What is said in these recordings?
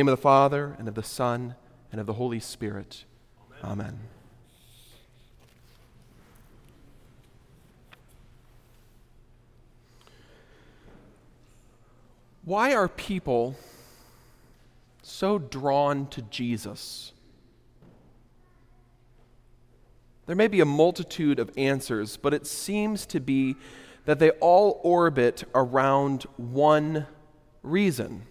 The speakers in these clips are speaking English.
name of the Father, and of the Son, and of the Holy Spirit. Amen. Amen. Why are people so drawn to Jesus? There may be a multitude of answers, but it seems to be that they all orbit around one reason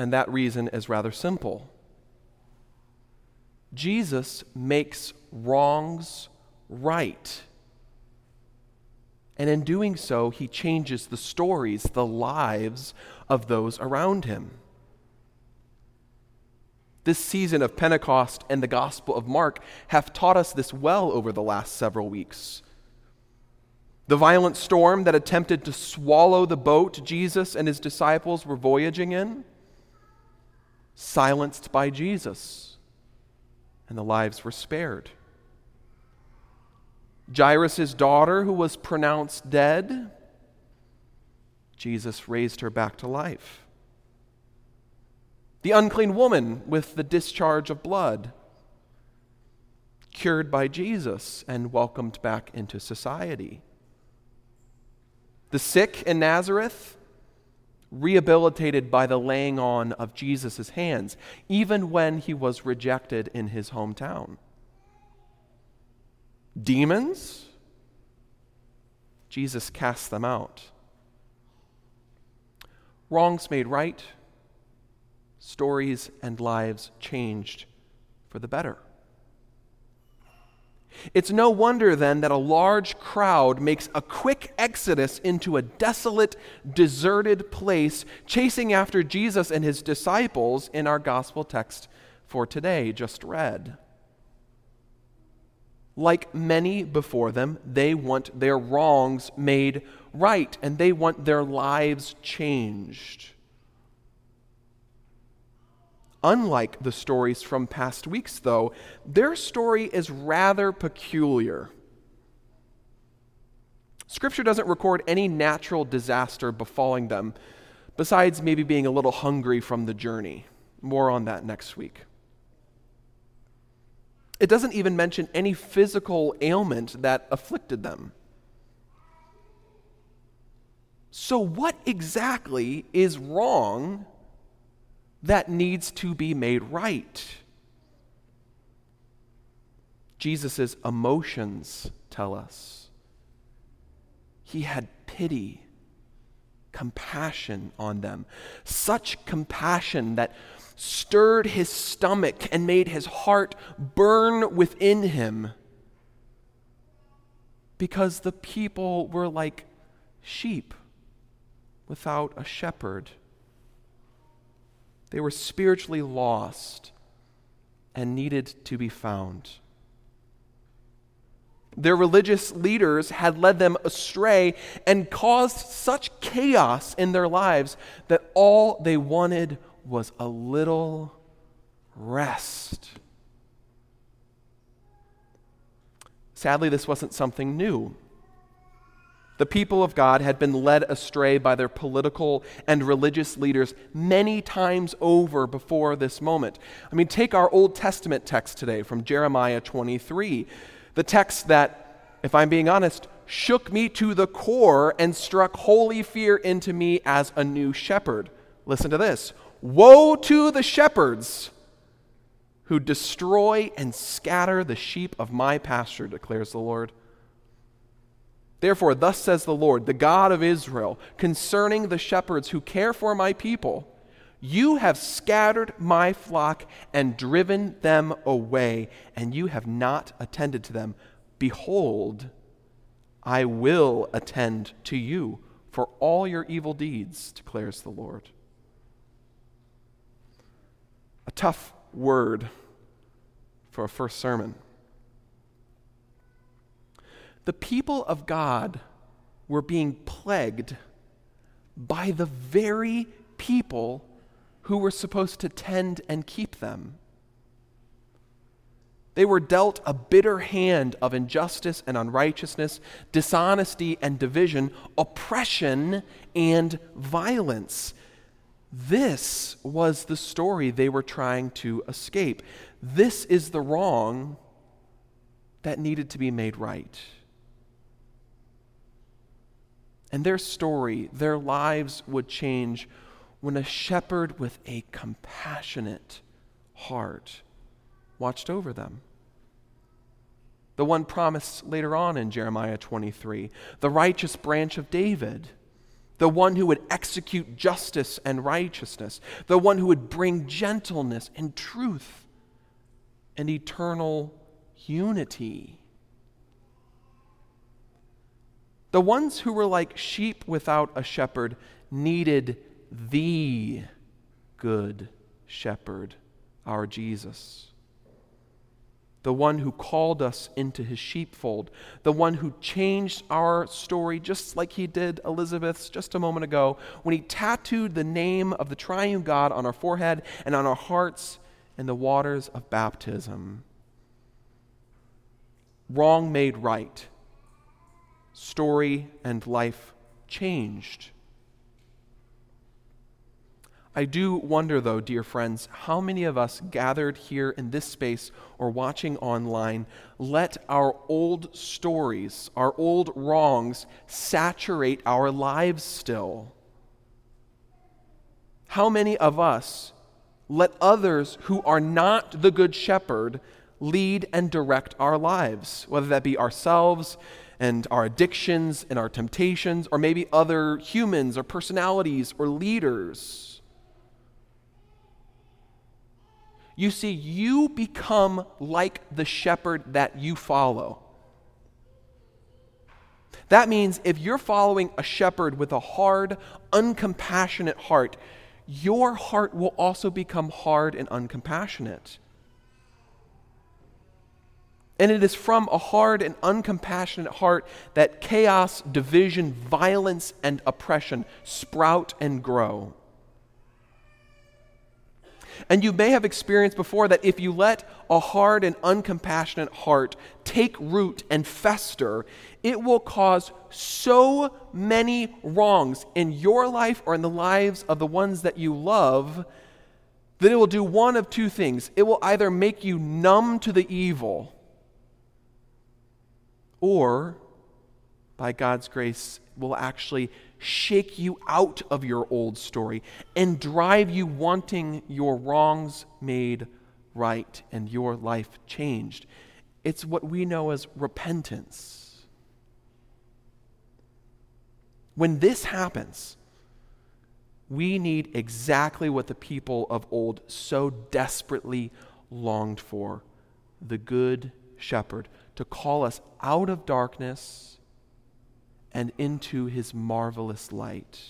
and that reason is rather simple. Jesus makes wrongs right. And in doing so, he changes the stories, the lives of those around him. This season of Pentecost and the Gospel of Mark have taught us this well over the last several weeks. The violent storm that attempted to swallow the boat Jesus and his disciples were voyaging in silenced by Jesus, and the lives were spared. Jairus' daughter, who was pronounced dead, Jesus raised her back to life. The unclean woman with the discharge of blood, cured by Jesus and welcomed back into society. The sick in Nazareth, rehabilitated by the laying on of Jesus' hands, even when he was rejected in his hometown. Demons, Jesus cast them out. Wrongs made right, stories and lives changed for the better. It's no wonder then that a large crowd makes a quick exodus into a desolate, deserted place, chasing after Jesus and his disciples in our gospel text for today, just read. Like many before them, they want their wrongs made right and they want their lives changed. Unlike the stories from past weeks, though, their story is rather peculiar. Scripture doesn't record any natural disaster befalling them, besides maybe being a little hungry from the journey. More on that next week. It doesn't even mention any physical ailment that afflicted them. So, what exactly is wrong that needs to be made right. Jesus' emotions tell us he had pity, compassion on them. Such compassion that stirred his stomach and made his heart burn within him because the people were like sheep without a shepherd. They were spiritually lost and needed to be found. Their religious leaders had led them astray and caused such chaos in their lives that all they wanted was a little rest. Sadly, this wasn't something new. The people of God had been led astray by their political and religious leaders many times over before this moment. I mean, take our Old Testament text today from Jeremiah 23, the text that, if I'm being honest, shook me to the core and struck holy fear into me as a new shepherd. Listen to this Woe to the shepherds who destroy and scatter the sheep of my pasture, declares the Lord. Therefore, thus says the Lord, the God of Israel, concerning the shepherds who care for my people You have scattered my flock and driven them away, and you have not attended to them. Behold, I will attend to you for all your evil deeds, declares the Lord. A tough word for a first sermon the people of God were being plagued by the very people who were supposed to tend and keep them. They were dealt a bitter hand of injustice and unrighteousness, dishonesty and division, oppression and violence. This was the story they were trying to escape. This is the wrong that needed to be made right. And their story, their lives would change when a shepherd with a compassionate heart watched over them. The one promised later on in Jeremiah 23, the righteous branch of David, the one who would execute justice and righteousness, the one who would bring gentleness and truth and eternal unity. The ones who were like sheep without a shepherd needed the good shepherd, our Jesus. The one who called us into his sheepfold, the one who changed our story just like he did Elizabeth's just a moment ago when he tattooed the name of the triune God on our forehead and on our hearts in the waters of baptism. Wrong made right story and life changed. I do wonder, though, dear friends, how many of us gathered here in this space or watching online let our old stories, our old wrongs, saturate our lives still? How many of us let others who are not the Good Shepherd lead and direct our lives, whether that be ourselves and our addictions and our temptations, or maybe other humans or personalities or leaders. You see, you become like the shepherd that you follow. That means if you're following a shepherd with a hard, uncompassionate heart, your heart will also become hard and uncompassionate. And it is from a hard and uncompassionate heart that chaos, division, violence, and oppression sprout and grow. And you may have experienced before that if you let a hard and uncompassionate heart take root and fester, it will cause so many wrongs in your life or in the lives of the ones that you love that it will do one of two things. It will either make you numb to the evil or by God's grace, will actually shake you out of your old story and drive you wanting your wrongs made right and your life changed. It's what we know as repentance. When this happens, we need exactly what the people of old so desperately longed for the good shepherd to call us out of darkness and into his marvelous light.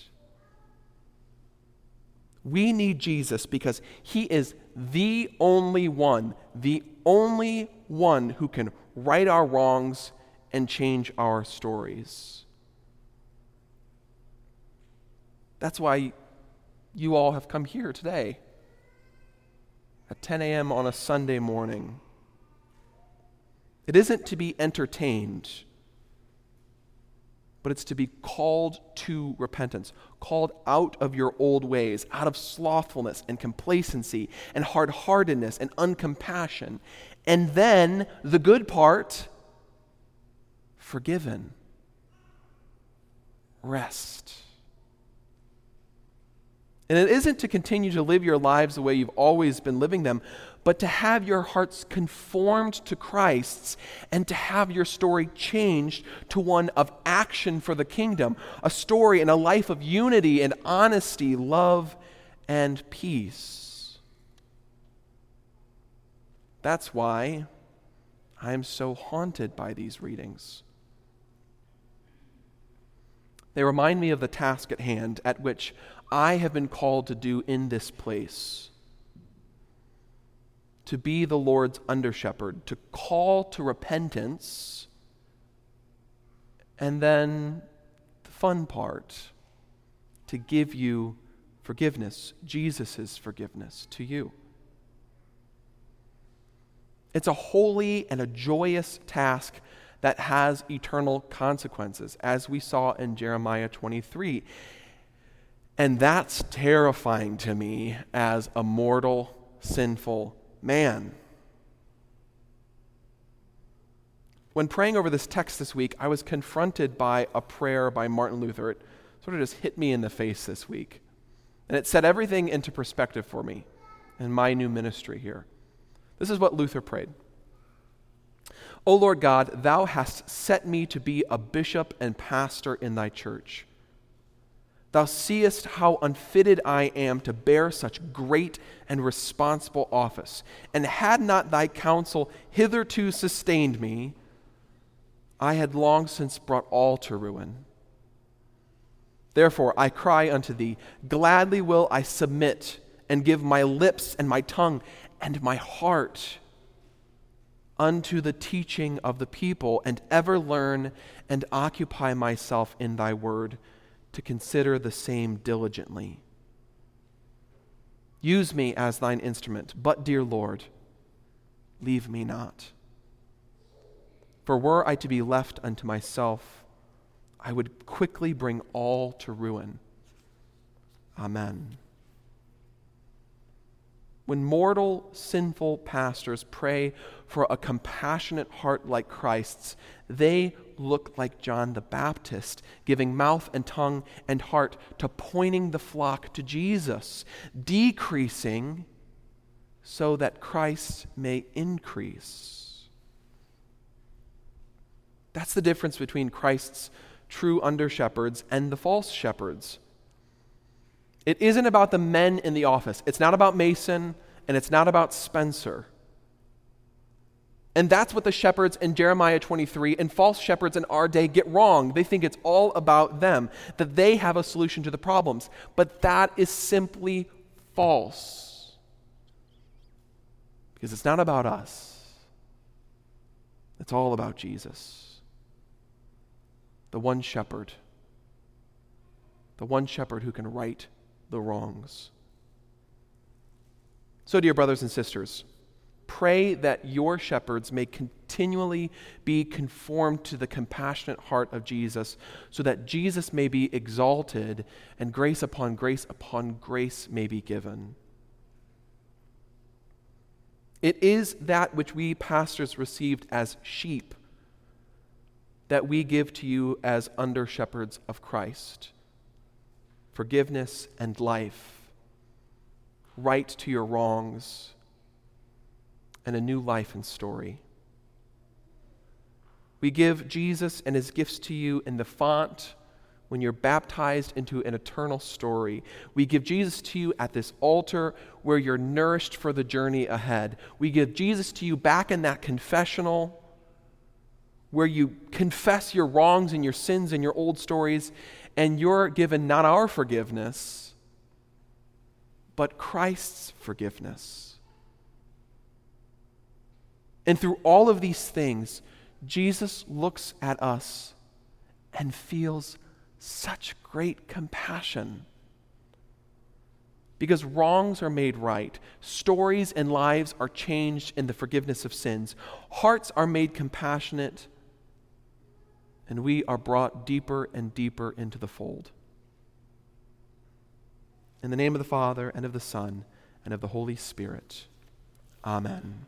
We need Jesus because he is the only one, the only one who can right our wrongs and change our stories. That's why you all have come here today at 10 a.m. on a Sunday morning. It isn't to be entertained, but it's to be called to repentance, called out of your old ways, out of slothfulness and complacency and hard heartedness and uncompassion. And then the good part forgiven. Rest. And it isn't to continue to live your lives the way you've always been living them, but to have your hearts conformed to Christ's and to have your story changed to one of action for the kingdom, a story and a life of unity and honesty, love and peace. That's why I'm so haunted by these readings. They remind me of the task at hand at which I have been called to do in this place to be the Lord's under shepherd, to call to repentance, and then the fun part, to give you forgiveness, Jesus' forgiveness to you. It's a holy and a joyous task that has eternal consequences, as we saw in Jeremiah 23. And that's terrifying to me as a mortal, sinful man. When praying over this text this week, I was confronted by a prayer by Martin Luther. It sort of just hit me in the face this week. And it set everything into perspective for me in my new ministry here. This is what Luther prayed O Lord God, thou hast set me to be a bishop and pastor in thy church. Thou seest how unfitted I am to bear such great and responsible office. And had not thy counsel hitherto sustained me, I had long since brought all to ruin. Therefore, I cry unto thee, gladly will I submit and give my lips and my tongue and my heart unto the teaching of the people, and ever learn and occupy myself in thy word to consider the same diligently. Use me as thine instrument, but, dear Lord, leave me not. For were I to be left unto myself, I would quickly bring all to ruin. Amen. When mortal, sinful pastors pray for a compassionate heart like Christ's, they look like John the Baptist, giving mouth and tongue and heart to pointing the flock to Jesus, decreasing so that Christ may increase. That's the difference between Christ's true under shepherds and the false shepherds. It isn't about the men in the office. It's not about Mason and it's not about Spencer. And that's what the shepherds in Jeremiah 23 and false shepherds in our day get wrong. They think it's all about them, that they have a solution to the problems. But that is simply false. Because it's not about us, it's all about Jesus, the one shepherd, the one shepherd who can right the wrongs. So, dear brothers and sisters, pray that your shepherds may continually be conformed to the compassionate heart of Jesus, so that Jesus may be exalted and grace upon grace upon grace may be given. It is that which we pastors received as sheep that we give to you as under shepherds of Christ forgiveness and life, right to your wrongs and a new life and story. We give Jesus and his gifts to you in the font when you're baptized into an eternal story. We give Jesus to you at this altar where you're nourished for the journey ahead. We give Jesus to you back in that confessional where you confess your wrongs and your sins and your old stories, and you're given not our forgiveness, but Christ's forgiveness. And through all of these things, Jesus looks at us and feels such great compassion. Because wrongs are made right, stories and lives are changed in the forgiveness of sins, hearts are made compassionate, and we are brought deeper and deeper into the fold. In the name of the Father, and of the Son, and of the Holy Spirit. Amen.